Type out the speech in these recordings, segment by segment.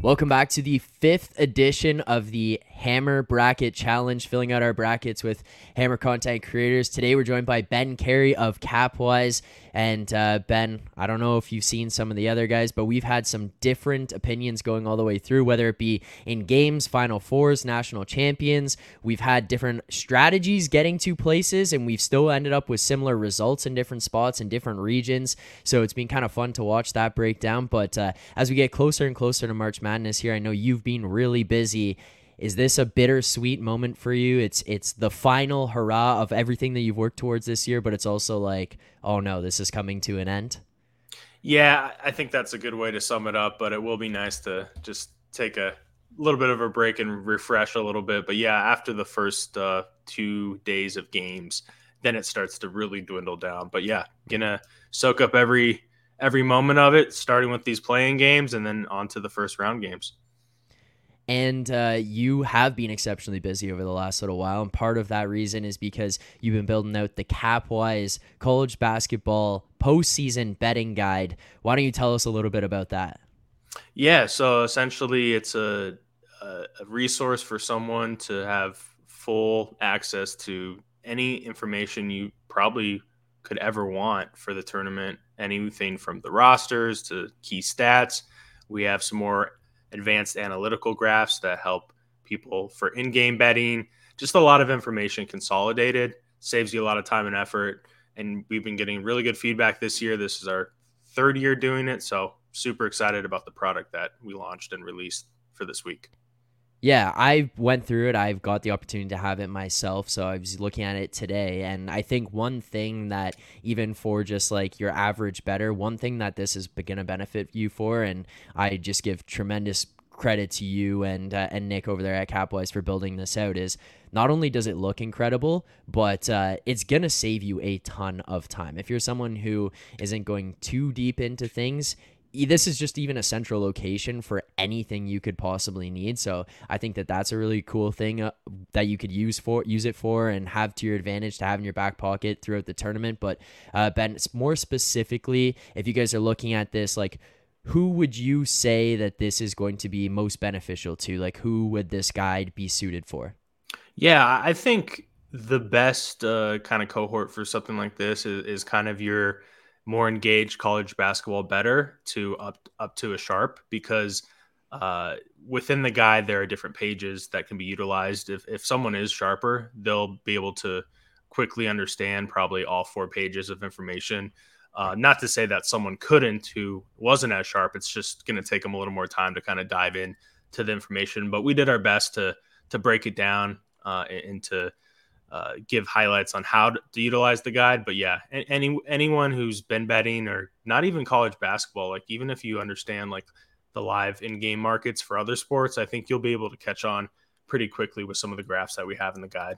Welcome back to the fifth edition of the Hammer Bracket Challenge, filling out our brackets with Hammer content creators. Today we're joined by Ben Cary of CapWize. And uh, Ben, I don't know if you've seen some of the other guys, but we've had some different opinions going all the way through, whether it be in games, Final Fours, national champions. We've had different strategies getting to places, and we've still ended up with similar results in different spots in different regions. So it's been kind of fun to watch that breakdown. But uh, as we get closer and closer to March Madness here, I know you've been really busy is this a bittersweet moment for you? It's it's the final hurrah of everything that you've worked towards this year, but it's also like, oh no, this is coming to an end. Yeah, I think that's a good way to sum it up. But it will be nice to just take a little bit of a break and refresh a little bit. But yeah, after the first uh, two days of games, then it starts to really dwindle down. But yeah, gonna soak up every every moment of it, starting with these playing games and then on to the first round games. And uh, you have been exceptionally busy over the last little while. And part of that reason is because you've been building out the CapWize college basketball postseason betting guide. Why don't you tell us a little bit about that? Yeah. So essentially, it's a, a resource for someone to have full access to any information you probably could ever want for the tournament anything from the rosters to key stats. We have some more advanced analytical graphs that help people for in-game betting. Just a lot of information consolidated saves you a lot of time and effort. And we've been getting really good feedback this year. This is our third year doing it, so super excited about the product that we launched and released for this week. Yeah, I went through it. I've got the opportunity to have it myself. So I was looking at it today. And I think one thing that, even for just like your average bettor, one thing that this is going to benefit you for, and I just give tremendous credit to you and uh, and Nick over there at CapWize for building this out is not only does it look incredible, but uh, it's gonna save you a ton of time. If you're someone who isn't going too deep into things, this is just even a central location for anything you could possibly need. So I think that that's a really cool thing uh, that you could use for use it for and have to your advantage to have in your back pocket throughout the tournament. But uh, Ben, more specifically, if you guys are looking at this, like who would you say that this is going to be most beneficial to? Like who would this guide be suited for? Yeah, I think the best uh, kind of cohort for something like this is, is kind of your more engaged college basketball bettor to up up to a sharp because uh, within the guide there are different pages that can be utilized. If if someone is sharper, they'll be able to quickly understand probably all four pages of information. Uh, not to say that someone couldn't who wasn't as sharp. It's just going to take them a little more time to kind of dive in to the information. But we did our best to to break it down uh, into uh, give highlights on how to, to, utilize the guide. But yeah, any anyone who's been betting or not even college basketball, like even if you understand like the live in-game markets for other sports, I think you'll be able to catch on pretty quickly with some of the graphs that we have in the guide.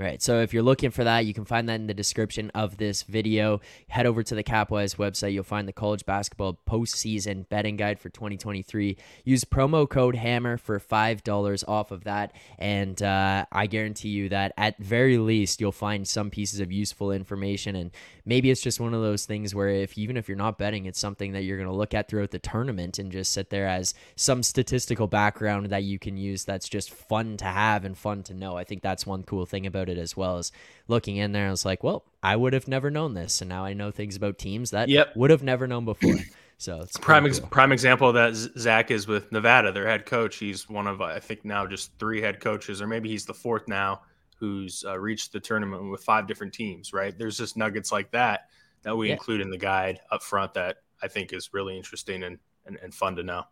Right. So if you're looking for that, you can find that in the description of this video. Head over to the CapWize website. You'll find the college basketball postseason betting guide for 2023. Use promo code HAMMER for $5 off of that. And uh, I guarantee you that at very least, you'll find some pieces of useful information. And maybe it's just one of those things where if even if you're not betting, it's something that you're going to look at throughout the tournament and just sit there as some statistical background that you can use that's just fun to have and fun to know. I think that's one cool thing about it as well as looking in there. I was like, well, I would have never known this, and now I know things about teams that yep. would have never known before. So it's prime ex- prime example that Zach is with Nevada, their head coach. He's one of I think now just three head coaches, or maybe he's the fourth now, who's uh, reached the tournament with five different teams. Right? There's just nuggets like that that we yeah. include in the guide up front that I think is really interesting and, and, and fun to know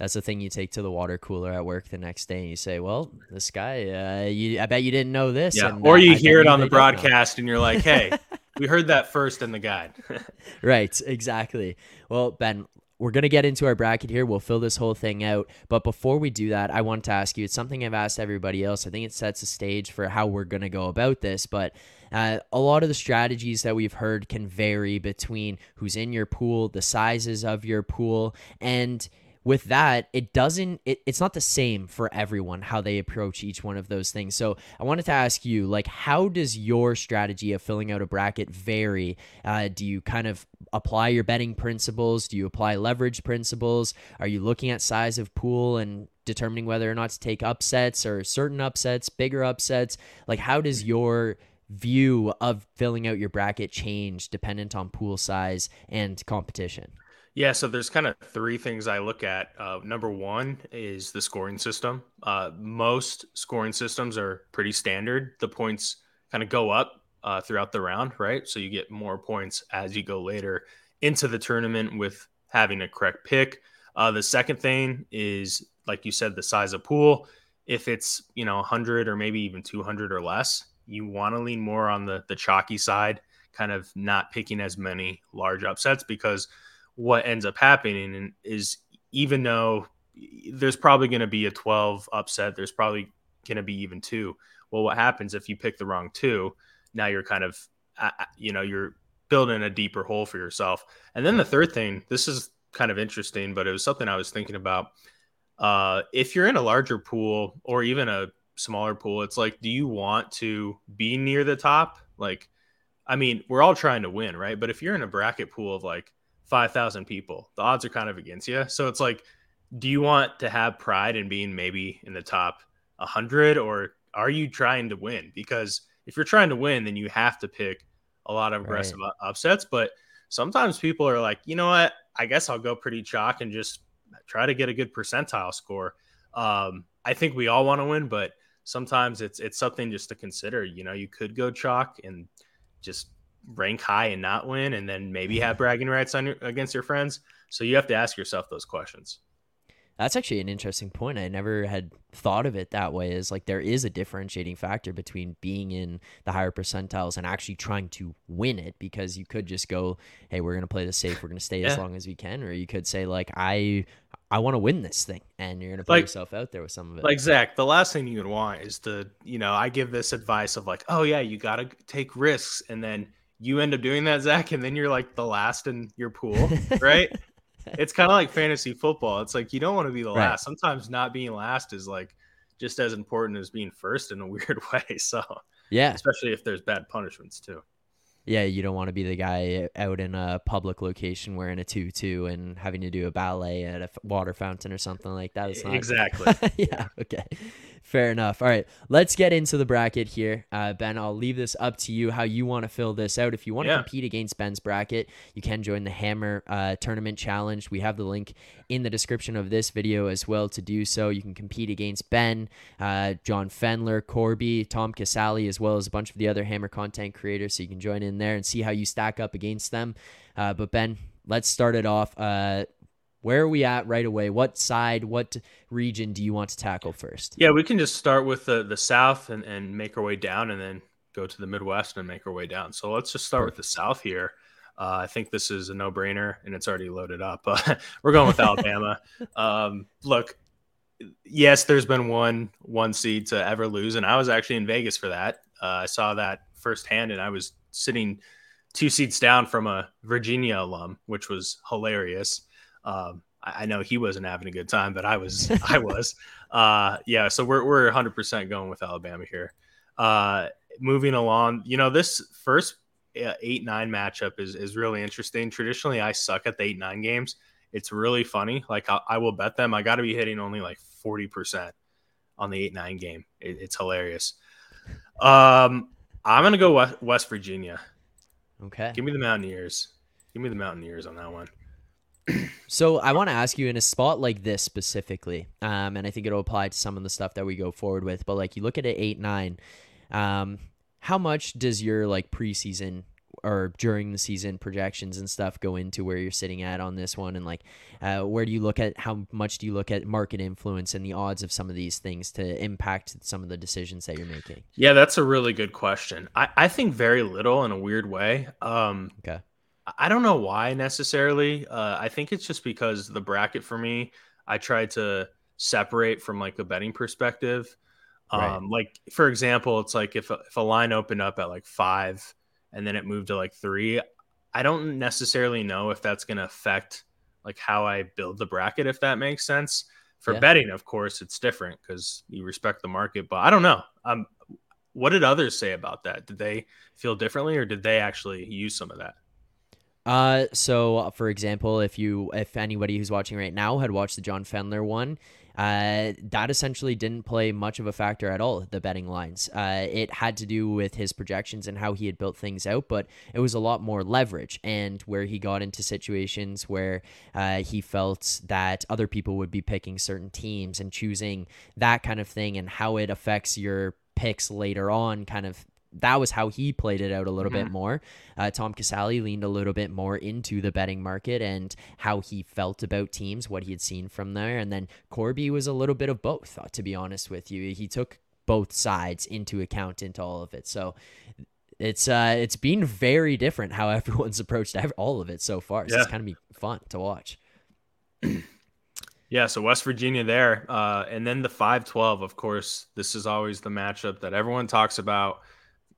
that's the thing you take to the water cooler at work the next day and you say well this guy uh, you, i bet you didn't know this yeah. And, or you uh, hear it on the broadcast and you're like hey we heard that first in the guide. right, exactly. Well, Ben, we're going to get into our bracket here. We'll fill this whole thing out. But before we do that, I want to ask you it's something I've asked everybody else. I think it sets a stage for how we're going to go about this. But uh, a lot of the strategies that we've heard can vary between who's in your pool, the sizes of your pool, and with that it doesn't it, it's not the same for everyone how they approach each one of those things. So i wanted to ask you like how does your strategy of filling out a bracket vary? Uh, do you kind of apply your betting principles? Do you apply leverage principles? Are you looking at size of pool and determining whether or not to take upsets or certain upsets bigger upsets? Like how does your view of filling out your bracket change dependent on pool size and competition yeah, so there's kind of three things I look at. Uh, number one is the scoring system. Uh, most scoring systems are pretty standard. The points kind of go up uh, throughout the round, right? So you get more points as you go later into the tournament with having a correct pick. Uh, the second thing is, like you said, the size of pool. If it's you know 100 or maybe even 200 or less, you want to lean more on the the chalky side, kind of not picking as many large upsets because what ends up happening is even though there's probably going to be a 12 upset, there's probably going to be even two. Well, what happens if you pick the wrong two? Now you're kind of, you know, you're building a deeper hole for yourself. And then the third thing, this is kind of interesting, but it was something I was thinking about. Uh, if you're in a larger pool or even a smaller pool, it's like, do you want to be near the top? Like, I mean, we're all trying to win, right? But if you're in a bracket pool of like 5,000 people. The odds are kind of against you. So it's like, do you want to have pride in being maybe in the top 100 or are you trying to win? Because if you're trying to win, then you have to pick a lot of aggressive right. upsets. But sometimes people are like, you know what? I guess I'll go pretty chalk and just try to get a good percentile score. Um, I think we all want to win, but sometimes it's it's something just to consider. You know, you could go chalk and just rank high and not win, and then maybe have bragging rights on your, against your friends. So you have to ask yourself those questions. That's actually an interesting point. I never had thought of it that way. Is like there is a differentiating factor between being in the higher percentiles and actually trying to win it because you could just go, "Hey, we're gonna play this safe. We're gonna stay yeah. as long as we can," or you could say like, "I I want to win this thing, and you're gonna put like, yourself out there with some of it. Like Zach, the last thing you would want is to, you know, I give this advice of like, oh yeah, you gotta take risks, and then you end up doing that, Zach, and then you're like the last in your pool, right? it's kind of like fantasy football. It's like you don't want to be the right. last. Sometimes not being last is like just as important as being first in a weird way. So yeah, especially if there's bad punishments too. Yeah, you don't want to be the guy out in a public location wearing a tutu and having to do a ballet at a water fountain or something like that. It's not exactly. yeah. Okay. Fair enough. All right, let's get into the bracket here. Uh, ben, I'll leave this up to you how you want to fill this out. If you want to yeah. compete against Ben's bracket, you can join the Hammer uh, Tournament Challenge. We have the link in the description of this video as well to do so. You can compete against Ben, uh, John Fendler, Corby, Tom Casale, as well as a bunch of the other Hammer content creators. So you can join in there and see how you stack up against them. Uh, but Ben, let's start it off. Where are we at right away? What side, what region do you want to tackle first? Yeah, we can just start with the, the South and, and make our way down and then go to the Midwest and make our way down. So let's just start Perfect. with the South here. Uh, I think this is a no brainer and it's already loaded up. we're going with Alabama. Um, look, yes, there's been one one seed to ever lose, and I was actually in Vegas for that. Uh, I saw that firsthand, and I was sitting two seats down from a Virginia alum, which was hilarious. Um, I, I, know he wasn't having a good time, but I was. I was. Uh, yeah. So we're we're 100 percent going with Alabama here. Uh, moving along, you know, this first uh, eight nine matchup is is really interesting. Traditionally, I suck at the eight nine games. It's really funny. Like I, I will bet them. I got to be hitting only like 40 percent on the eight nine game. It, it's hilarious. Um, I'm gonna go West, West Virginia. Okay. Give me the Mountaineers. Give me the Mountaineers on that one so I want to ask you in a spot like this specifically, um, and I think it'll apply to some of the stuff that we go forward with. But like you look at it eight nine, um, how much does your like preseason or during the season projections and stuff go into where you're sitting at on this one? And like uh, where do you look at how much do you look at market influence and the odds of some of these things to impact some of the decisions that you're making? Yeah that's a really good question. I, I think very little in a weird way. Um okay i don't know why necessarily uh, i think it's just because the bracket for me i tried to separate from like a betting perspective Right. Um, like for example, it's like if a, if a line opened up at like five and then it moved to like three, I don't necessarily know if that's going to affect like how I build the bracket, if that makes sense. For yeah. betting, of course, it's different because you respect the market. But I don't know. Um, what did others say about that? Did they feel differently, or did they actually use some of that? Uh, so uh, for example, if you, if anybody who's watching right now had watched the John Fendler one, uh, that essentially didn't play much of a factor at all, the betting lines. Uh, it had to do with his projections and how he had built things out, but it was a lot more leverage and where he got into situations where uh, he felt that other people would be picking certain teams and choosing that kind of thing and how it affects your picks later on kind of that was how he played it out a little mm-hmm. bit more. Uh, Tom Casale leaned a little bit more into the betting market and how he felt about teams, what he had seen from there. And then Corby was a little bit of both, uh, to be honest with you. He took both sides into account into all of it. So it's uh it's been very different how everyone's approached all of it so far. So yeah. it's kind of be fun to watch. Yeah, so West Virginia there, uh, and then the five twelve. Of course, this is always the matchup that everyone talks about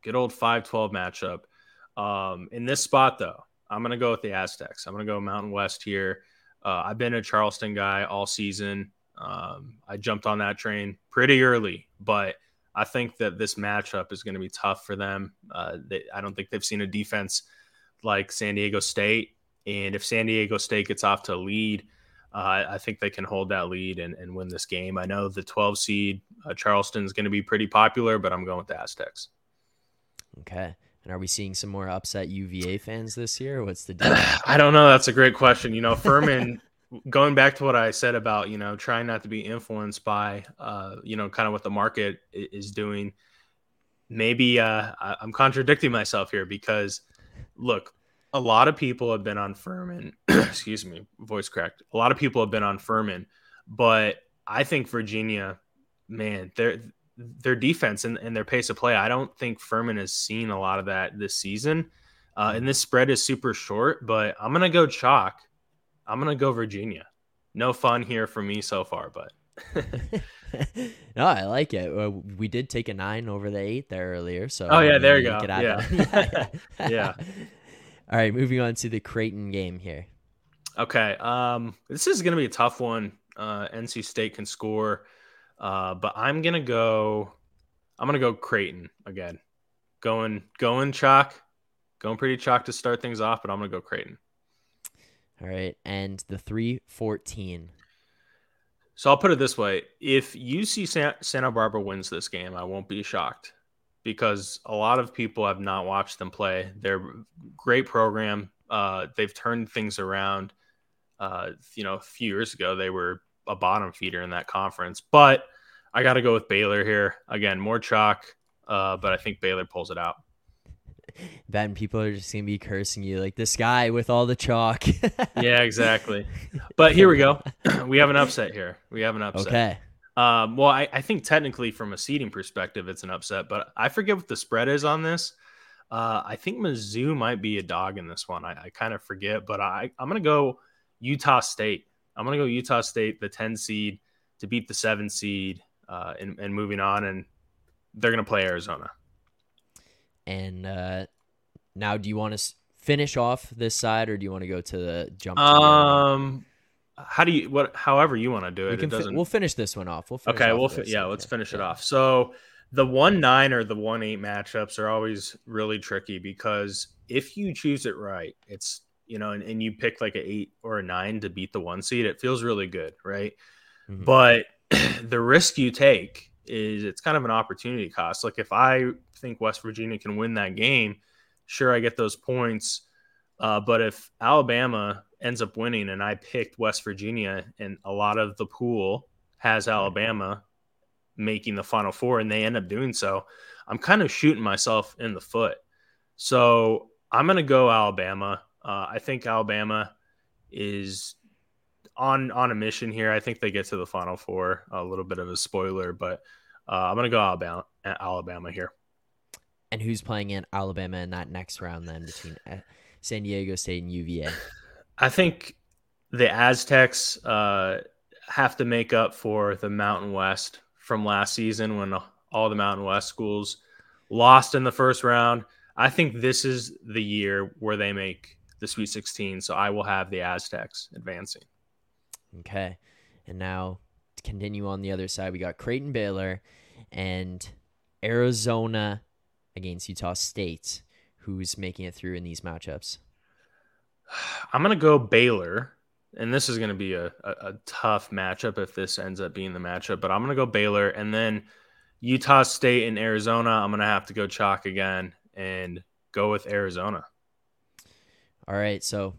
good old 5-12 matchup. Um, in this spot, though, I'm going to go with the Aztecs. I'm going to go Mountain West here. Uh, I've been a Charleston guy all season. Um, I jumped on that train pretty early, but I think that this matchup is going to be tough for them. Uh, they, I don't think they've seen a defense like San Diego State. And if San Diego State gets off to a lead, uh, I think they can hold that lead and, and, win this game. I know the 12 seed uh, Charleston is going to be pretty popular, but I'm going with the Aztecs. Okay. And are we seeing some more upset UVA fans this year? What's the deal? I don't know. That's a great question. You know, Furman, going back to what I said about, you know, trying not to be influenced by, uh, you know, kind of what the market is doing. Maybe uh, I'm contradicting myself here because, look, a lot of people have been on Furman. excuse me, voice cracked. A lot of people have been on Furman, but I think Virginia, man, they're their defense and, and, their pace of play. I don't think Furman has seen a lot of that this season. Uh, and this spread is super short, but I'm going to go chalk. I'm going to go Virginia. No fun here for me so far, but. no, I like it. Uh, we did take a nine over the eight there earlier. So, oh, yeah, there you go. Yeah. yeah. yeah. All right, moving on to the Creighton game here. Okay. Um, this is going to be a tough one. Uh, NC State can score. Uh, but I'm gonna go. I'm gonna go Creighton again. Going going chalk, going pretty chalk to start things off, but I'm gonna go Creighton. All right, and the three fourteen. So I'll put it this way: if UC Santa Barbara wins this game, I won't be shocked because a lot of people have not watched them play. They're great program. Uh, they've turned things around. Uh, you know, a few years ago they were a bottom feeder in that conference, but I got to go with Baylor here. Again, more chalk, uh, but I think Baylor pulls it out. Ben, people are just gonna be cursing you like this guy with all the chalk. yeah, exactly. But here we go. we have an upset here. We have an upset. Okay. Um, well, I, I think technically from a seeding perspective, it's an upset, but I forget what the spread is on this. Uh, I think Mizzou might be a dog in this one. I, I kind of forget, but I, I'm going to go Utah State. I'm going to go Utah State, the 10 seed, to beat the seven seed uh, and, and moving on, and they're going to play Arizona. And uh, now, do you want to finish off this side, or do you want to go to the jump? um, how do you what? However you want to do it. We it fi- we'll finish this one off. We'll okay. We'll fi- yeah. Let's finish yeah. it off. So the one nine or the one eight matchups are always really tricky because if you choose it right, it's you know, and, and you pick like an eight or a nine to beat the one seed, it feels really good, right? Mm-hmm. But the risk you take is it's kind of an opportunity cost. Like if I think West Virginia can win that game, sure I get those points. Uh, but if Alabama ends up winning and I picked West Virginia and a lot of the pool has Alabama making the final four and they end up doing so, I'm kind of shooting myself in the foot. So I'm gonna go Alabama. Uh, I think Alabama is on on a mission here. I think they get to the Final Four. A little bit of a spoiler, but uh, I'm gonna go Alabama. Alabama here. And who's playing in Alabama in that next round then between uh, San Diego State and UVA? I think the Aztecs uh, have to make up for the Mountain West from last season when all the Mountain West schools lost in the first round. I think this is the year where they make the Sweet 16. So I will have the Aztecs advancing. Okay. And now to continue on the other side, we got Creighton Baylor and Arizona against Utah State. Who's making it through in these matchups? I'm going to go Baylor. And this is going to be a, a, a, tough matchup if this ends up being the matchup. But I'm going to go Baylor. And then Utah State and Arizona, I'm going to have to go chalk again and go with Arizona. All right. So,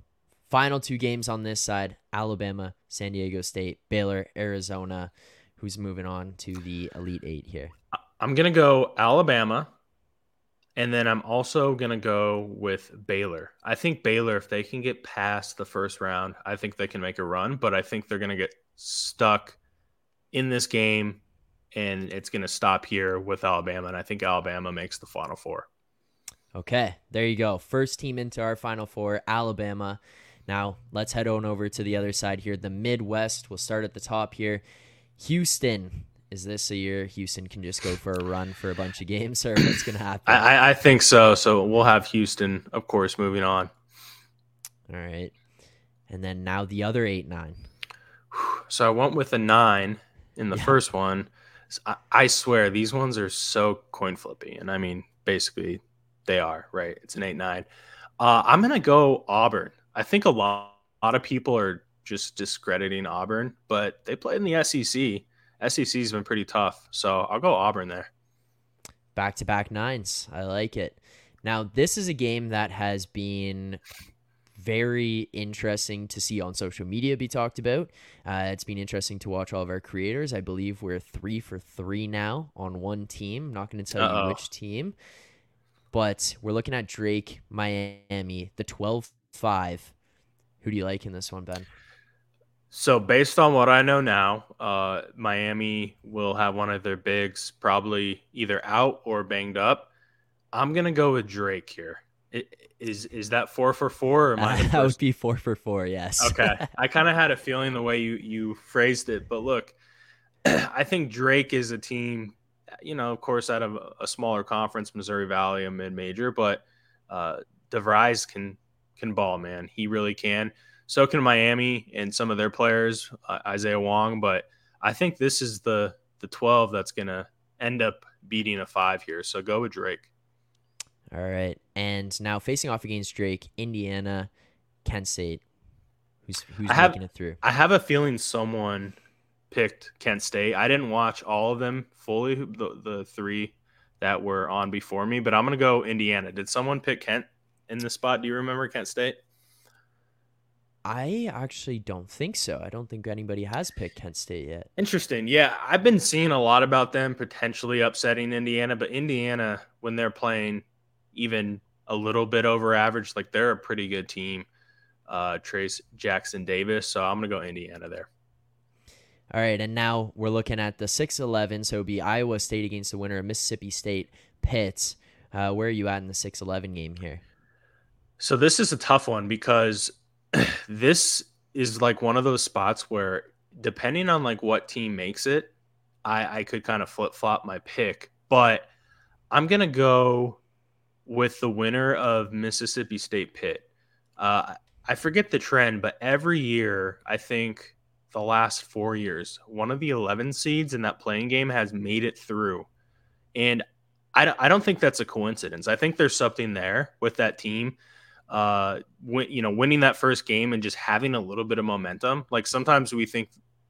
final two games on this side Alabama, San Diego State, Baylor, Arizona. Who's moving on to the Elite Eight here? I'm going to go Alabama. And then I'm also going to go with Baylor. I think Baylor, if they can get past the first round, I think they can make a run, but I think they're going to get stuck in this game and it's going to stop here with Alabama. And I think Alabama makes the Final Four. Okay, there you go. First team into our Final Four, Alabama. Now let's head on over to the other side here. The Midwest. We'll start at the top here. Houston. Is this a year Houston can just go for a run for a bunch of games, or what's going to happen? I, I think so. So we'll have Houston, of course, moving on. All right, and then now the other eight nine. So I went with a nine in the yeah. first one. I, I swear these ones are so coin flippy, and I mean basically they are right. It's an eight nine. Uh, I'm gonna go Auburn. I think a lot, a lot of people are just discrediting Auburn, but they played in the SEC. SEC's been pretty tough, so I'll go Auburn there. Back to back nines. I like it. Now, this is a game that has been very interesting to see on social media be talked about. Uh, it's been interesting to watch all of our creators. I believe we're three for three now on one team. I'm not going to tell Uh-oh. you which team, but we're looking at Drake, Miami, the 12 5. Who do you like in this one, Ben? So, based on what I know now, uh, Miami will have one of their bigs probably either out or banged up. I'm gonna go with Drake here. Is is that four for four? Or am I that would be four for four. Yes. okay. I kind of had a feeling the way you you phrased it, but look, I think Drake is a team. You know, of course, out of a smaller conference, Missouri Valley, a mid major, but uh, DeVries can can ball, man. He really can. So can Miami and some of their players, uh, Isaiah Wong. But I think this is the the 12 that's gonna end up beating a five here. So go with Drake. All right. And now facing off against Drake, Indiana, Kent State. Who's who's I have, making it through? I have a feeling someone picked Kent State. I didn't watch all of them fully, the, the three that were on before me, but I'm gonna go Indiana. Did someone pick Kent in the spot? Do you remember Kent State? I actually don't think so. I don't think anybody has picked Kent State yet. Interesting. Yeah, I've been seeing a lot about them potentially upsetting Indiana, but Indiana, when they're playing even a little bit over average. Like they're a pretty good team. Uh, Trayce Jackson Davis. So I'm gonna go Indiana there. All right, and now we're looking at the 6-11. So it'll be Iowa State against the winner of Mississippi State Pitts. Uh, where are you at in the 6-11 game here? So this is a tough one because this is like one of those spots where depending on like what team makes it, I, I could kind of flip flop my pick. But I'm gonna go with the winner of Mississippi State Pitt. Uh, I forget the trend, but every year, I think the last four years, one of the 11 seeds in that playing game has made it through. And I, I don't think that's a coincidence. I think there's something there with that team. Uh, win, you know, winning that first game and just having a little bit of momentum. Like sometimes we think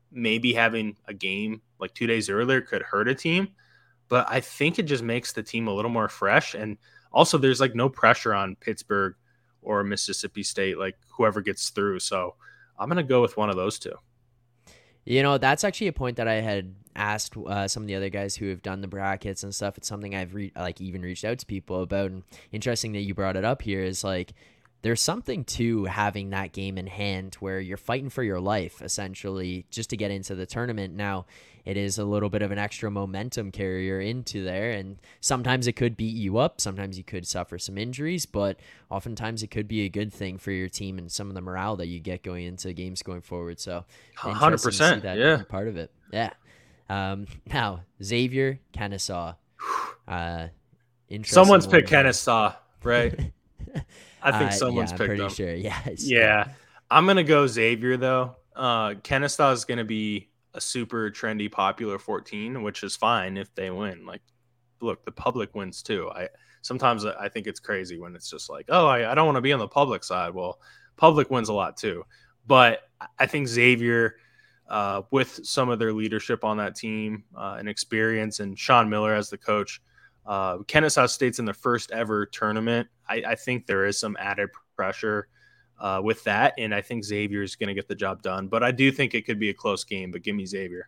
maybe having a game like two days earlier could hurt a team, but I think it just makes the team a little more fresh. And also there's like no pressure on Pittsburgh or Mississippi State, like whoever gets through. So I'm gonna go with one of those two. You know, that's actually a point that I had asked uh, some of the other guys who have done the brackets and stuff. It's something I've re- like even reached out to people about. And interesting that you brought it up here is like there's something to having that game in hand where you're fighting for your life essentially just to get into the tournament. Now, it is a little bit of an extra momentum carrier into there, and sometimes it could beat you up. Sometimes you could suffer some injuries, but oftentimes it could be a good thing for your team and some of the morale that you get going into games going forward. So, hundred percent, yeah, part of it, yeah. Um, now Xavier Kennesaw. Uh, Someone's picked Kennesaw, right? I think uh, someone's yeah, picked I'm pretty them. sure. Yes. Yeah, I'm gonna go Xavier though. Uh, Kennesaw is gonna be a super trendy, popular 14, which is fine if they win. Like, look, the public wins too. I sometimes I think it's crazy when it's just like, oh, I, I don't want to be on the public side. Well, public wins a lot too, but I think Xavier. Uh, with some of their leadership on that team uh, and experience, and Sean Miller as the coach, uh, Kennesaw State's in the first ever tournament. I, I think there is some added pressure uh, with that, and I think Xavier is going to get the job done. But I do think it could be a close game. But give me Xavier.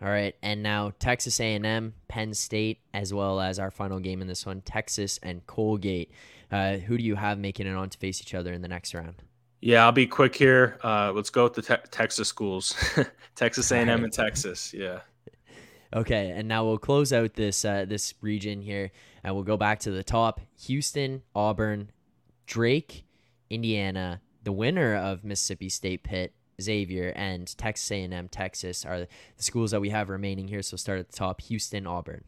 All right, and now Texas A&M, Penn State, as well as our final game in this one, Texas and Colgate. Uh, who do you have making it on to face each other in the next round? Yeah, I'll be quick here. Uh, let's go with the te- Texas schools, Texas A&M Right. and Texas. Yeah. Okay, and now we'll close out this uh, this region here, and we'll go back to the top: Houston, Auburn, Drake, Indiana. The winner of Mississippi State Pitt, Xavier, and Texas A&M, Texas are the schools that we have remaining here. So start at the top: Houston, Auburn.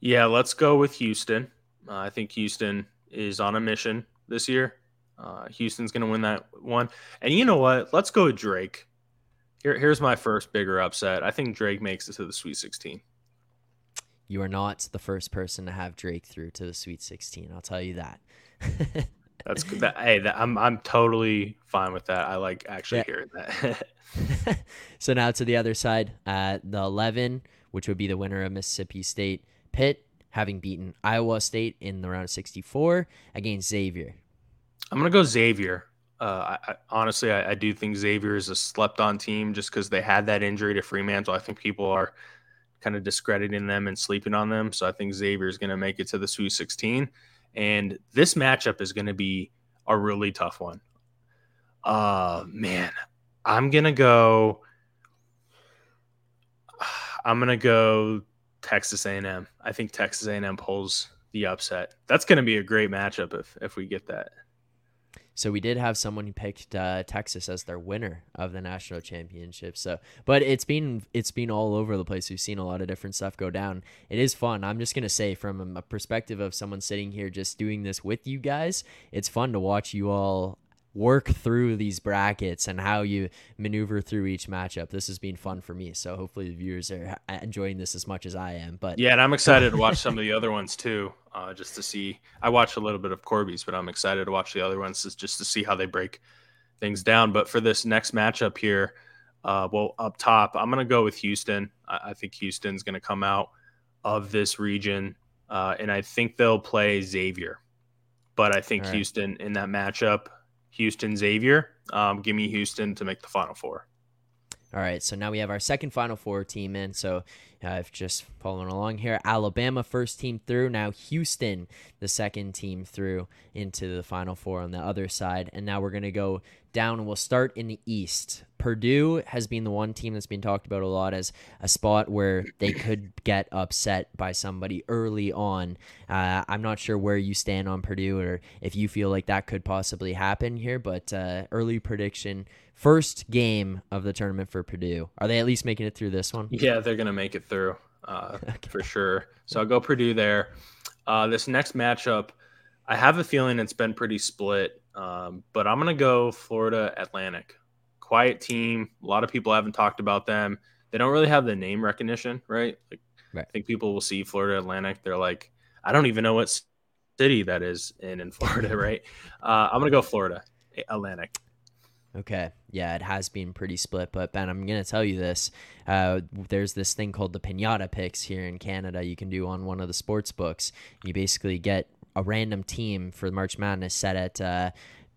Yeah, let's go with Houston. Uh, I think Houston is on a mission this year. Uh, Houston's going to win that one. And you know what? Let's go with Drake. Here, here's my first bigger upset. I think Drake makes it to the Sweet 16. You are not the first person to have Drake through to the Sweet 16. I'll tell you that. That's good. That, hey, that, I'm I'm totally fine with that. I like actually Yeah. hearing that. so now to the other side, uh, the 11, which would be the winner of Mississippi State, Pitt, having beaten Iowa State in the round of 64 against Xavier. I'm gonna go Xavier. Uh, I, I, honestly, I, I do think Xavier is a slept-on team just because they had that injury to Freemantle. I think people are kind of discrediting them and sleeping on them. So I think Xavier is going to make it to the Sweet 16, and this matchup is going to be a really tough one. Uh man, I'm gonna go. I'm gonna go Texas A&M. I think Texas A&M pulls the upset. That's going to be a great matchup if if we get that. So we did have someone who picked uh, Texas as their winner of the national championship. So, but it's been it's been all over the place. We've seen a lot of different stuff go down. It is fun. I'm just gonna say, from a perspective of someone sitting here just doing this with you guys, it's fun to watch you all work through these brackets and how you maneuver through each matchup. This has been fun for me. So hopefully the viewers are enjoying this as much as I am. But Yeah, and I'm excited to watch some of the other ones too, uh, just to see. I watched a little bit of Corby's, but I'm excited to watch the other ones just- just to see how they break things down. But for this next matchup here, uh, well, up top, I'm going to go with Houston. I, I think Houston's going to come out of this region, uh, and I think they'll play Xavier. But I think right. Houston in that matchup, Houston Xavier, um, give me Houston to make the Final Four. All right, so now we have our second Final Four team in. So uh, if just following along here, Alabama first team through. Now Houston, the second team through into the Final Four on the other side. And now we're to go down and we'll start in the East. Purdue has been the one team that's been talked about a lot as a spot where they could get upset by somebody early on. Uh, I'm not sure where you stand on Purdue or if you feel like that could possibly happen here, but uh, early prediction first game of the tournament for Purdue. Are they at least making it through this one? Yeah, they're going to make it through uh, for sure. So I'll go Purdue there. Uh, this next matchup, I have a feeling it's been pretty split, um, but I'm going to go Florida Atlantic. Quiet team. A lot of people haven't talked about them. They don't really have the name recognition, right? Like, Right. I think people will see Florida Atlantic. They're like, I don't even know what city that is in in Florida, right? Uh, I'm going to go Florida Atlantic. Okay. Yeah, it has been pretty split. But Ben, I'm gonna tell you this. Uh, there's this thing called the pinata picks here in Canada. You can do on one of the sports books. You basically get a random team for March Madness set at uh,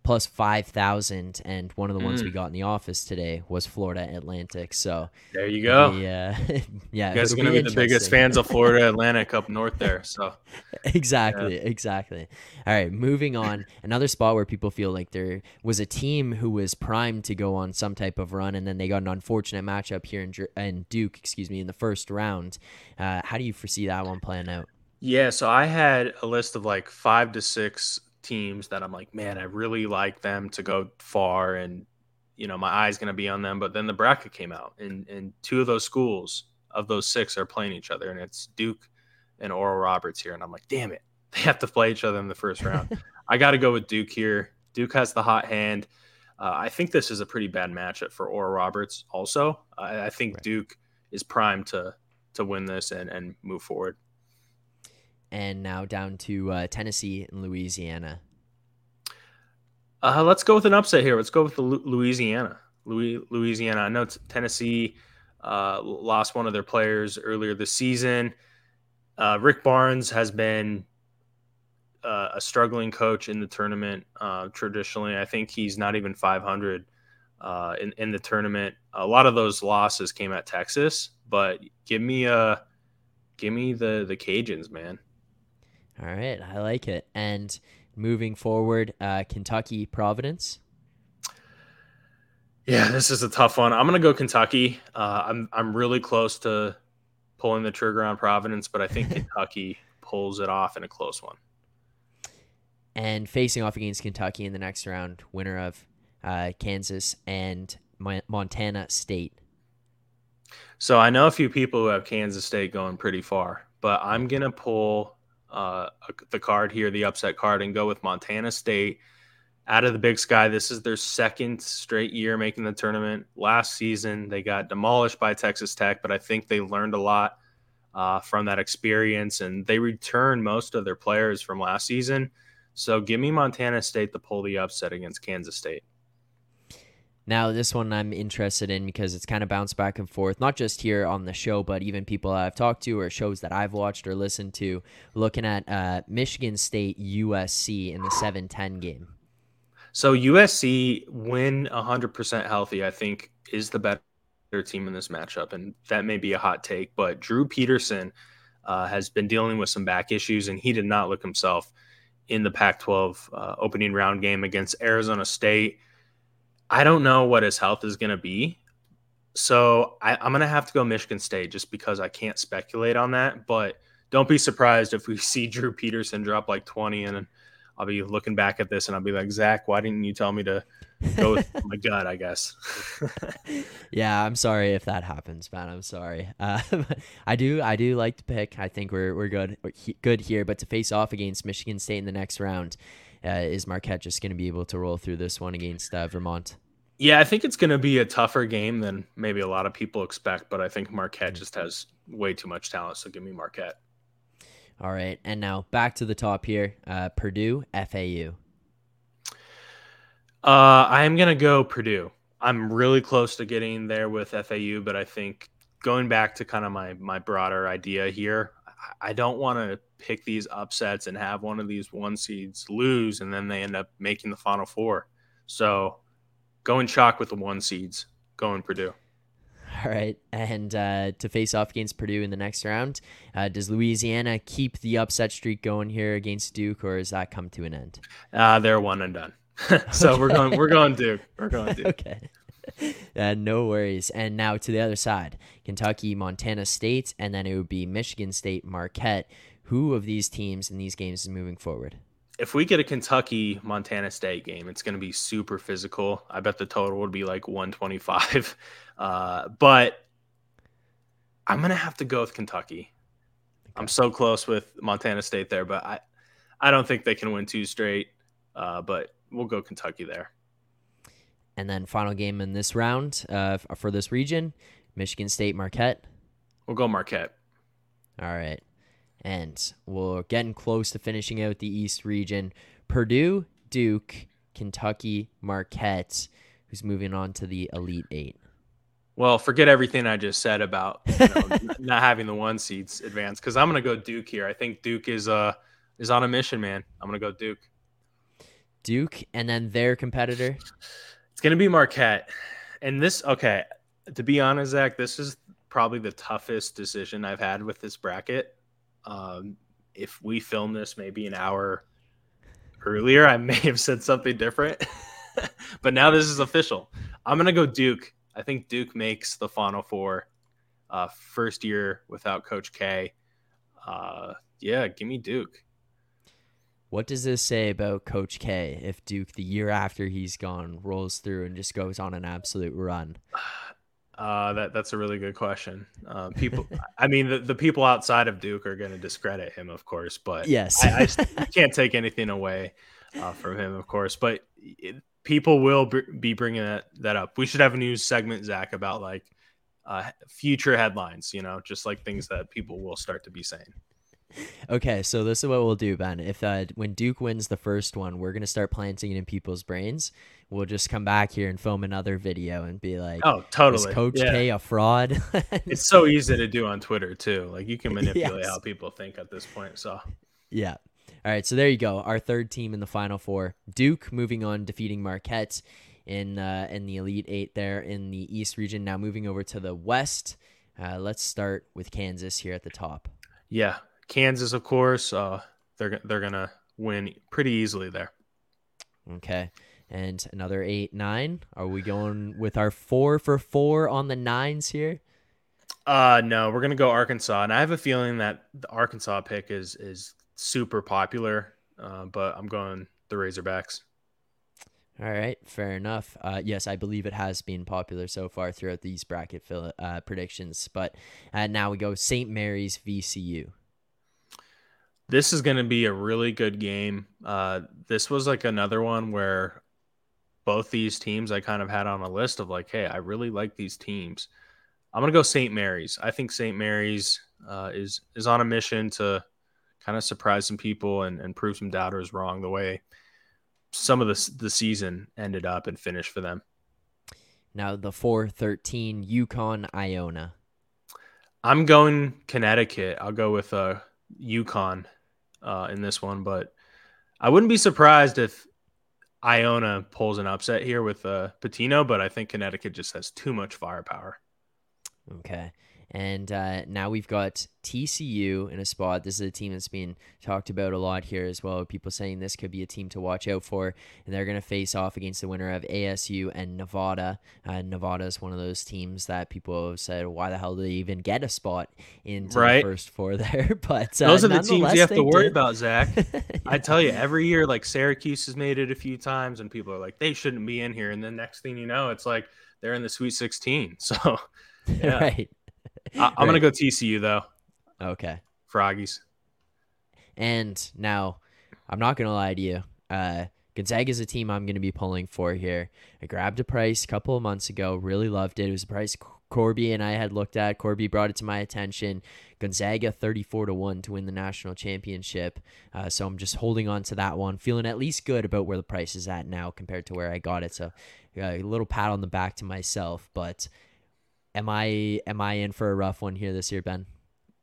plus 5,000. And one of the ones Mm. we got in the office today was Florida Atlantic. So, There you go. yeah, yeah, you guys are gonna be, the biggest fans of Florida Atlantic up north there. So exactly, exactly. All right, moving on. Another spot where people feel like there was a team who was primed to go on some type of run, and then they got an unfortunate matchup here in, in Duke, excuse me, in the first round. Uh, how do you foresee that one playing out? yeah, so I had a list of like five to six teams that I'm like, man, I really like them to go far, and you know, my eye's gonna be on them. But then the bracket came out, and and two of those schools of those six are playing each other, and it's Duke and Oral Roberts here, and I'm like, damn it, they have to play each other in the first round. I got to go with Duke here. Duke has the hot hand. Uh, I think this is a pretty bad matchup for Oral Roberts. Also, I, I think Right. Duke is primed to to win this and and move forward. And now down to uh, Tennessee and Louisiana. Uh, let's go with an upset here. Let's go with the Louisiana. Louis, Louisiana. I know Tennessee uh, lost one of their players earlier this season. Uh, Rick Barnes has been uh, a struggling coach in the tournament. Uh, traditionally, I think he's not even 500 uh, in in the tournament. A lot of those losses came at Texas, but give me a give me the the Cajuns, man. All right, I like it. And moving forward, uh, Kentucky Providence. Yeah, this is a tough one. I'm gonna go Kentucky. Uh, I'm I'm really close to pulling the trigger on Providence, but I think Kentucky pulls it off in a close one. and facing off against Kentucky in the next round, winner of uh, Kansas and Montana State. So I know a few people who have Kansas State going pretty far, but I'm gonna pull uh, the card here, the upset card, and go with Montana State. Out of the Big Sky, this is their second straight year making the tournament. Last season, they got demolished by Texas Tech, but I think they learned a lot uh, from that experience, and they returned most of their players from last season. So give me Montana State to pull the upset against Kansas State. Now, this one I'm interested in because it's kind of bounced back and forth, not just here on the show, but even people I've talked to or shows that I've watched or listened to, looking at uh, Michigan State USC in the 7 10 game. So USC, when 100% healthy, I think is the better team in this matchup, and that may be a hot take. But Drew Peterson uh, has been dealing with some back issues, and he did not look himself in the Pac-12 uh, opening round game against Arizona State. I don't know what his health is going to be, so I, I'm going to have to go Michigan State just because I can't speculate on that. But don't be surprised if we see Drew Peterson drop like 20 and. I'll be looking back at this and I'll be like, Zach, why didn't you tell me to go with my gut? I guess. yeah, I'm sorry if that happens, man. I'm sorry. Uh, I do, I do like to pick. I think we're we're good, we're he- good here. But to face off against Michigan State in the next round, uh, is Marquette just going to be able to roll through this one against uh, Vermont? yeah, I think it's going to be a tougher game than maybe a lot of people expect, but I think Marquette just has way too much talent. So give me Marquette. All right, and now back to the top here. Uh, Purdue, FAU. Uh, I am going to go Purdue. I'm really close to getting there with FAU, but I think going back to kind of my my broader idea here, I- don't want to pick these upsets and have one of these one seeds lose and then they end up making the final four. So going chalk with the one seeds, going Purdue. All right, and uh, to face off against Purdue in the next round, uh, does Louisiana keep the upset streak going here against Duke, or does that come to an end? Uh, they're one and done. so we're going we're going Duke. We're going Duke. okay. Uh, no worries. And now to the other side Kentucky, Montana State, and then it would be Michigan State, Marquette. Who of these teams in these games is moving forward? If we get a Kentucky Montana State game, it's going to be super physical. I bet the total would be like 125. Uh, but I'm going to have to go with Kentucky. I'm so close with Montana State there, but I I don't think they can win two straight. Uh, but we'll go Kentucky there. And then final game in this round uh, for this region Michigan State, Marquette. We'll go Marquette. All right. And we're getting close to finishing out the East region. Purdue, Duke, Kentucky, Marquette, who's moving on to the Elite Eight. Well, forget everything I just said about you know, not having the one seeds advance because I'm going to go Duke here. I think Duke is uh is on a mission, man. I'm going to go Duke. Duke, and then their competitor. It's gonna be Marquette, and this okay. To be honest, Zach, this is probably the toughest decision I've had with this bracket. Um, if we film this maybe an hour earlier, I may have said something different. but now this is official. I'm gonna go Duke. I think Duke makes the Final Four. Uh, first year without Coach K. Uh, yeah, give me Duke. What does this say about Coach K if Duke, the year after he's gone, rolls through and just goes on an absolute run? Uh, that that's a really good question. Uh, people, I mean, the, the people outside of Duke are going to discredit him, of course, but yes, I, I can't take anything away uh, from him, of course. But it, people will be bringing that, that up. We should have a news segment, Zach, about like uh, future headlines. You know, just like things that people will start to be saying. Okay, so this is what we'll do, Ben. If uh, when Duke wins the first one, we're gonna start planting it in people's brains. We'll just come back here and film another video and be like, "Oh, totally, Coach yeah. K a fraud?" it's so easy to do on Twitter too. Like you can manipulate yes. how people think at this point. So, yeah. All right, so there you go. Our third team in the Final Four: Duke moving on, defeating Marquette in uh, in the Elite Eight there in the East region. Now moving over to the West. Uh, let's start with Kansas here at the top. Yeah, Kansas, of course, uh, they're they're gonna win pretty easily there. Okay, and another eight nine. Are we going with our four for four on the nines here? Uh no, we're gonna go Arkansas, and I have a feeling that the Arkansas pick is is super popular. Uh, but I'm going the Razorbacks. All right, fair enough. Uh, yes, I believe it has been popular so far throughout these bracket fill, uh, predictions. But uh, now we go St. Mary's VCU this is going to be a really good game. Uh, this was like another one where both these teams I kind of had on a list of like, hey, I really like these teams. I'm gonna go St. Mary's. I think St. Mary's uh, is is on a mission to kind of surprise some people and, and prove some doubters wrong. The way some of the the season ended up and finished for them. Now the four thirteen UConn Iona. I'm going Connecticut. I'll go with uh, UConn uh, in this one, but I wouldn't be surprised if Iona pulls an upset here with uh, Pitino, but I think Connecticut just has too much firepower. Okay. And uh, now we've got TCU in a spot. This is a team that's been talked about a lot here as well. People saying this could be a team to watch out for, and they're going to face off against the winner of ASU and Nevada. Uh, Nevada is one of those teams that people have said, "Why the hell do they even get a spot in right. the first four there?" But uh, those are the teams you have to worry did. about, Zach. yeah. I tell you, every year, like Syracuse has made it a few times, and people are like, "They shouldn't be in here," and then next thing you know, it's like they're in the Sweet 16. So, yeah. right. I, am right. gonna go TCU though. Okay. Froggies. And now, I'm not gonna lie to you. Uh, Gonzaga is a team I'm gonna be pulling for here. I grabbed a price a couple of months ago. Really loved it. It was a price Corby and I had looked at. Corby brought it to my attention. Gonzaga 34 to 1 to win the national championship. Uh, so I'm just holding on to that one, feeling at least good about where the price is at now compared to where I got it. So a little pat on the back to myself. But am I am I in for a rough one here this year, Ben?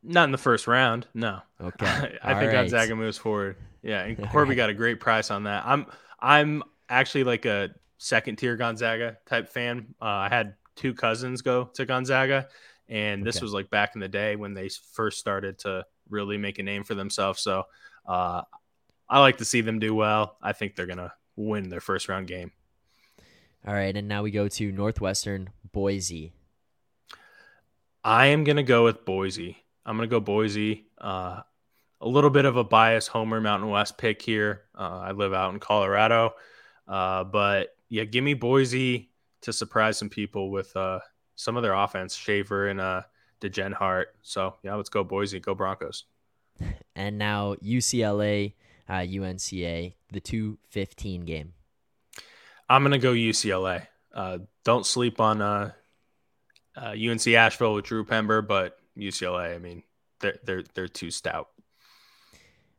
Not in the first round, no. Okay, I think right. Gonzaga moves forward. Yeah, and Corby got a great price on that. I'm I'm actually like a second tier Gonzaga type fan. Uh, I had two cousins go to Gonzaga, and this okay. was like back in the day when they first started to really make a name for themselves. So uh, I like to see them do well. I think they're gonna win their first round game. All right, and now we go to Northwestern Boise. I am gonna go with Boise. I'm gonna go Boise. Uh, a little bit of a bias Homer Mountain West pick here. Uh, I live out in Colorado, uh, but yeah, give me Boise to surprise some people with uh, some of their offense, Shaver and uh, Degenhart. So yeah, let's go Boise. Go Broncos. And now UCLA, uh, UNCA, the two fifteen game. I'm gonna go UCLA. Uh, don't sleep on uh, UNC Asheville with Drew Pember, but UCLA, I mean, they're they're they're too stout.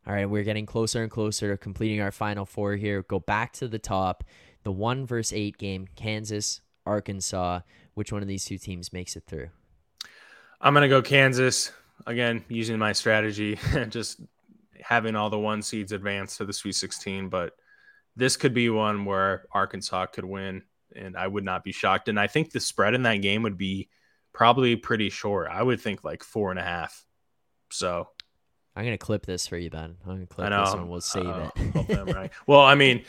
All right, we're getting closer and closer to completing our final four here. Go back to the top. The one versus eight game, Kansas, Arkansas. Which one of these two teams makes it through? I'm gonna go Kansas again, using my strategy, and just having all the one seeds advance to the Sweet 16. But this could be one where Arkansas could win, and I would not be shocked. And I think the spread in that game would be probably pretty short. I would think like four and a half. So I'm gonna clip this for you, Ben. I'm gonna clip this and we'll save Uh-oh. it. right. Well, I mean,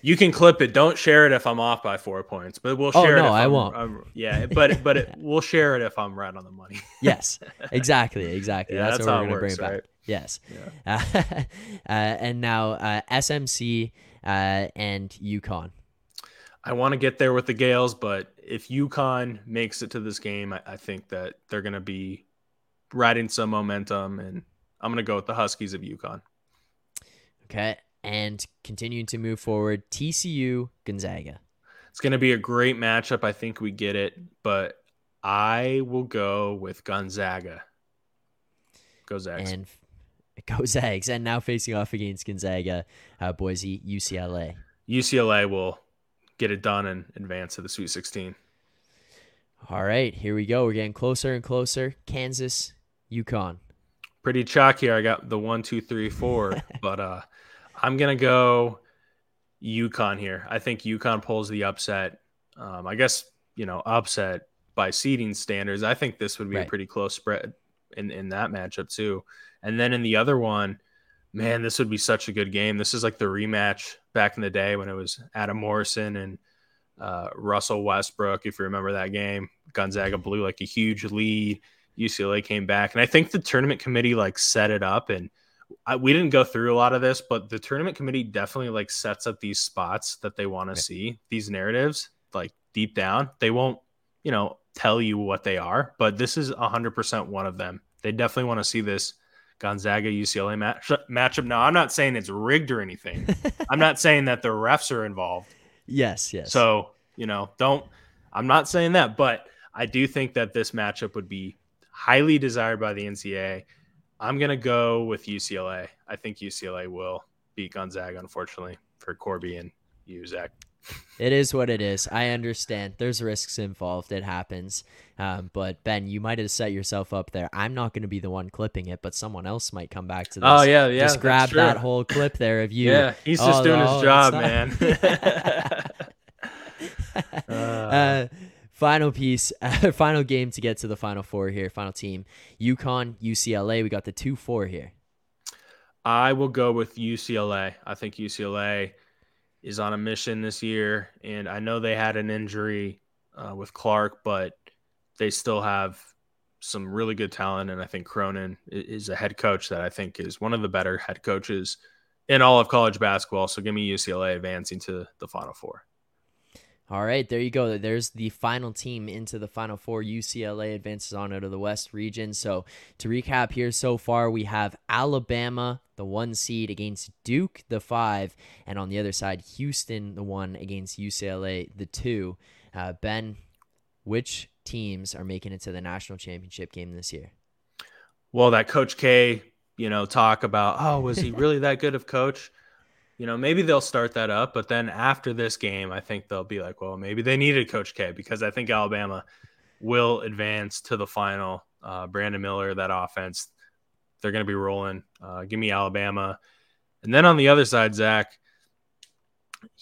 you can clip it. Don't share it if I'm off by four points, but we'll oh, share oh, no, it. No, I I'm, won't. I'm, yeah, but but it, we'll share it if I'm right on the money. yes, exactly, exactly. Yeah, that's, that's, what we're gonna works, bring right? back. Yes. Yeah. Uh, uh, and now uh, SMC uh, and UConn. I want to get there with the Gaels, but if UConn makes it to this game, I, I think that they're going to be riding some momentum, and I'm going to go with the Huskies of UConn. Okay. And continuing to move forward, TCU Gonzaga. It's going to be a great matchup. I think we get it, but I will go with Gonzaga. Go Zags. And go Zags. And now facing off against Gonzaga, uh, Boise, UCLA. UCLA will get it done and advance to the Sweet 16. All right, here we go. We're getting closer and closer. Kansas, UConn. Pretty chalky here. I got the one, two, three, four, but uh, I'm gonna go UConn here. I think UConn pulls the upset. Um, I guess you know upset by seeding standards. I think this would be right. a pretty close spread in in that matchup too. And then in the other one, man, this would be such a good game. This is like the rematch back in the day when it was Adam Morrison and uh, Russell Westbrook. If you remember that game, Gonzaga blew like a huge lead. UCLA came back, and I think the tournament committee like set it up. And I, we didn't go through a lot of this, but the tournament committee definitely like sets up these spots that they want to see. These narratives, like deep down, they won't, you know, tell you what they are, but this is 100% one of them. They definitely want to see this Gonzaga UCLA match, matchup. Now, I'm not saying it's rigged or anything. I'm not saying that the refs are involved. Yes, yes. So, you know, don't, I'm not saying that, but I do think that this matchup would be highly desired by the NCAA. I'm going to go with UCLA. I think UCLA will beat Gonzaga, unfortunately, for Corby and you, Zach it is what it is. I understand. There's risks involved. It happens. Um, but Ben, you might have set yourself up there. I'm not going to be the one clipping it, but someone else might come back to this. Oh yeah, yeah. Just grab that whole clip there of you. Yeah, he's just oh, doing his oh, job, man. uh, uh, final piece, uh, final game to get to the final four here. Final team: UConn, UCLA. We got the two four here. I will go with UCLA. I think UCLA is on a mission this year, and I know they had an injury uh, with Clark, but they still have some really good talent, and I think Cronin is a head coach that I think is one of the better head coaches in all of college basketball. So give me UCLA advancing to the Final Four. All right, there you go. There's the final team into the Final Four. UCLA advances on out of the West region. So to recap here so far, we have Alabama, the one seed, against Duke, the five, and on the other side, Houston, the one, against UCLA, the two. Uh, ben, which teams are making it to the national championship game this year? Well, that Coach K, you know, talk about, oh, was he really that good of coach? You know, maybe they'll start that up, but then after this game, I think they'll be like, well, maybe they needed Coach K because I think Alabama will advance to the final. Uh, Brandon Miller, that offense, they're going to be rolling. Uh, give me Alabama. And then on the other side, Zach,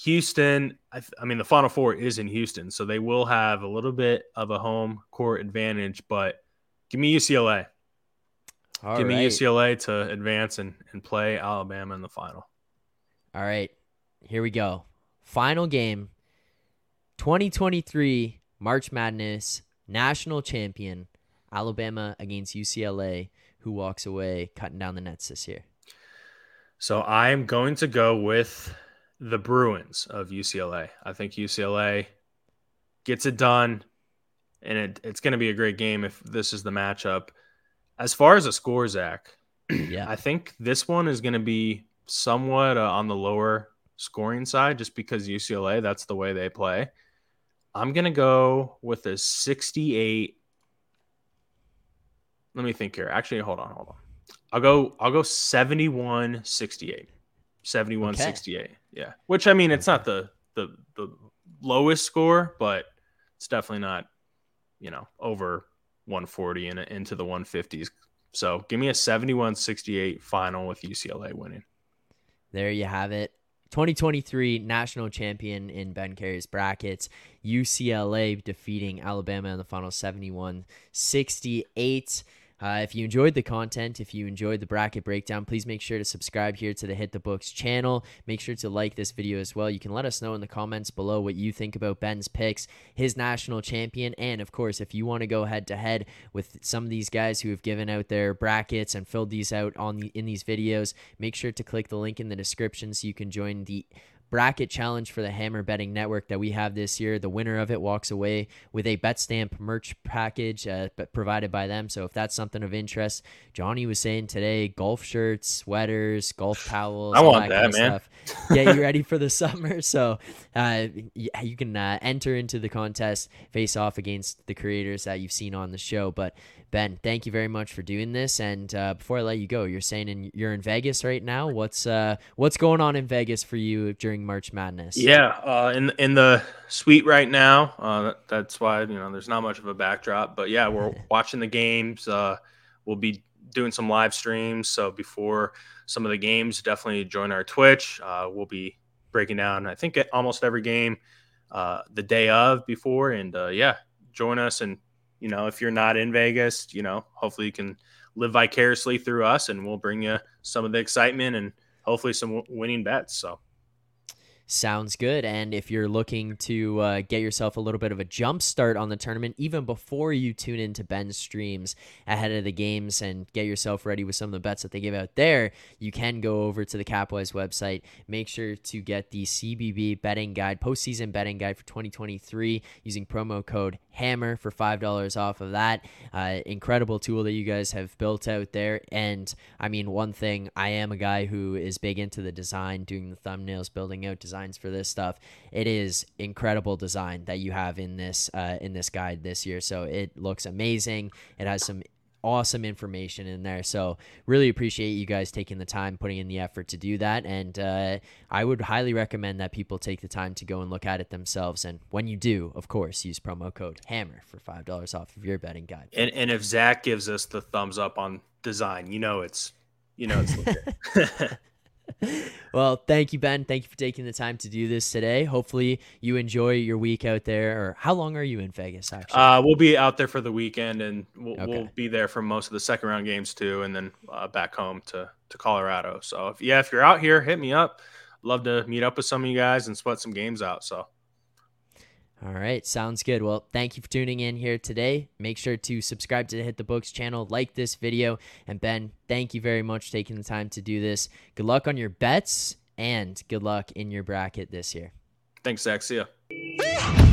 Houston, I, th- I, mean, the Final Four is in Houston, so they will have a little bit of a home court advantage, but give me UCLA. All give right. me UCLA to advance and, and play Alabama in the final. All right, here we go. Final game 2023 March Madness national champion, Alabama against UCLA. Who walks away cutting down the nets this year? So I'm going to go with the Bruins of UCLA. I think UCLA gets it done, and it, it's going to be a great game if this is the matchup. As far as a score, Zach, yeah, I think this one is going to be somewhat uh, on the lower scoring side just because UCLA, that's the way they play. I'm going to go with a 68. Let me think here. Actually, hold on, hold on. I'll go I'll go 71 68. 71 okay. 68. Yeah. Which I mean, it's not the the the lowest score, but it's definitely not, you know, over 140 and into the 150s. So, give me a 71 68 final with UCLA winning. There you have it. 2023 national champion in Ben Cary's brackets. UCLA defeating Alabama in the final 71 68. Uh, if you enjoyed the content, if you enjoyed the bracket breakdown, please make sure to subscribe here to the Hit the Books channel. Make sure to like this video as well. You can let us know in the comments below what you think about Ben's picks, his national champion, and of course, if you want to go head to head with some of these guys who have given out their brackets and filled these out on the in these videos, make sure to click the link in the description so you can join the bracket challenge for the Hammer Betting Network that we have this year. The winner of it walks away with a Betstamp merch package uh, provided by them. So if that's something of interest, Johnny was saying today, golf shirts, sweaters, golf towels. I want that, that man. Stuff. Get you ready for the summer. So uh, you can uh, enter into the contest, face off against the creators that you've seen on the show. But Ben, thank you very much for doing this. And uh, before I let you go, you're saying in, you're in Vegas right now. What's uh, what's going on in Vegas for you during March Madness? Yeah, uh, in in the suite right now. Uh, that's why you know there's not much of a backdrop, but yeah, we're watching the games. Uh, we'll be doing some live streams. So before some of the games, definitely join our Twitch. Uh, we'll be breaking down, I think, almost every game the day of before, and yeah, join us and you know, if you're not in Vegas, you know, hopefully you can live vicariously through us and we'll bring you some of the excitement and hopefully some winning bets. So Sounds good. And if you're looking to uh, get yourself a little bit of a jump start on the tournament, even before you tune into Ben's streams ahead of the games and get yourself ready with some of the bets that they give out there, you can go over to the CapWize website. Make sure to get the CBB betting guide, postseason betting guide for 2023 using promo code HAMMER for $5 off of that. Uh, incredible tool that you guys have built out there. And I mean, one thing, I am a guy who is big into the design, doing the thumbnails, building out design designs for this stuff. It is incredible design that you have in this uh, in this guide this year. So it looks amazing. It has some awesome information in there. So really appreciate you guys taking the time, putting in the effort to do that. And uh, I would highly recommend that people take the time to go and look at it themselves. And when you do, of course, use promo code Hammer for five dollars off of your betting guide. And and if Zach gives us the thumbs up on design, you know it's you know it's well, thank you, Ben. Thank you for taking the time to do this today. Hopefully, you enjoy your week out there. Or how long are you in Vegas? Actually, uh, we'll be out there for the weekend, and we'll, okay. we'll be there for most of the second round games too, and then uh, back home to to Colorado. So, if, yeah, if you're out here, hit me up. Love to meet up with some of you guys and sweat some games out. So. All right, sounds good. Well, thank you for tuning in here today. Make sure to subscribe to the Hit the Books channel, like this video, and Ben, thank you very much for taking the time to do this. Good luck on your bets and good luck in your bracket this year. Thanks, Zach. See ya.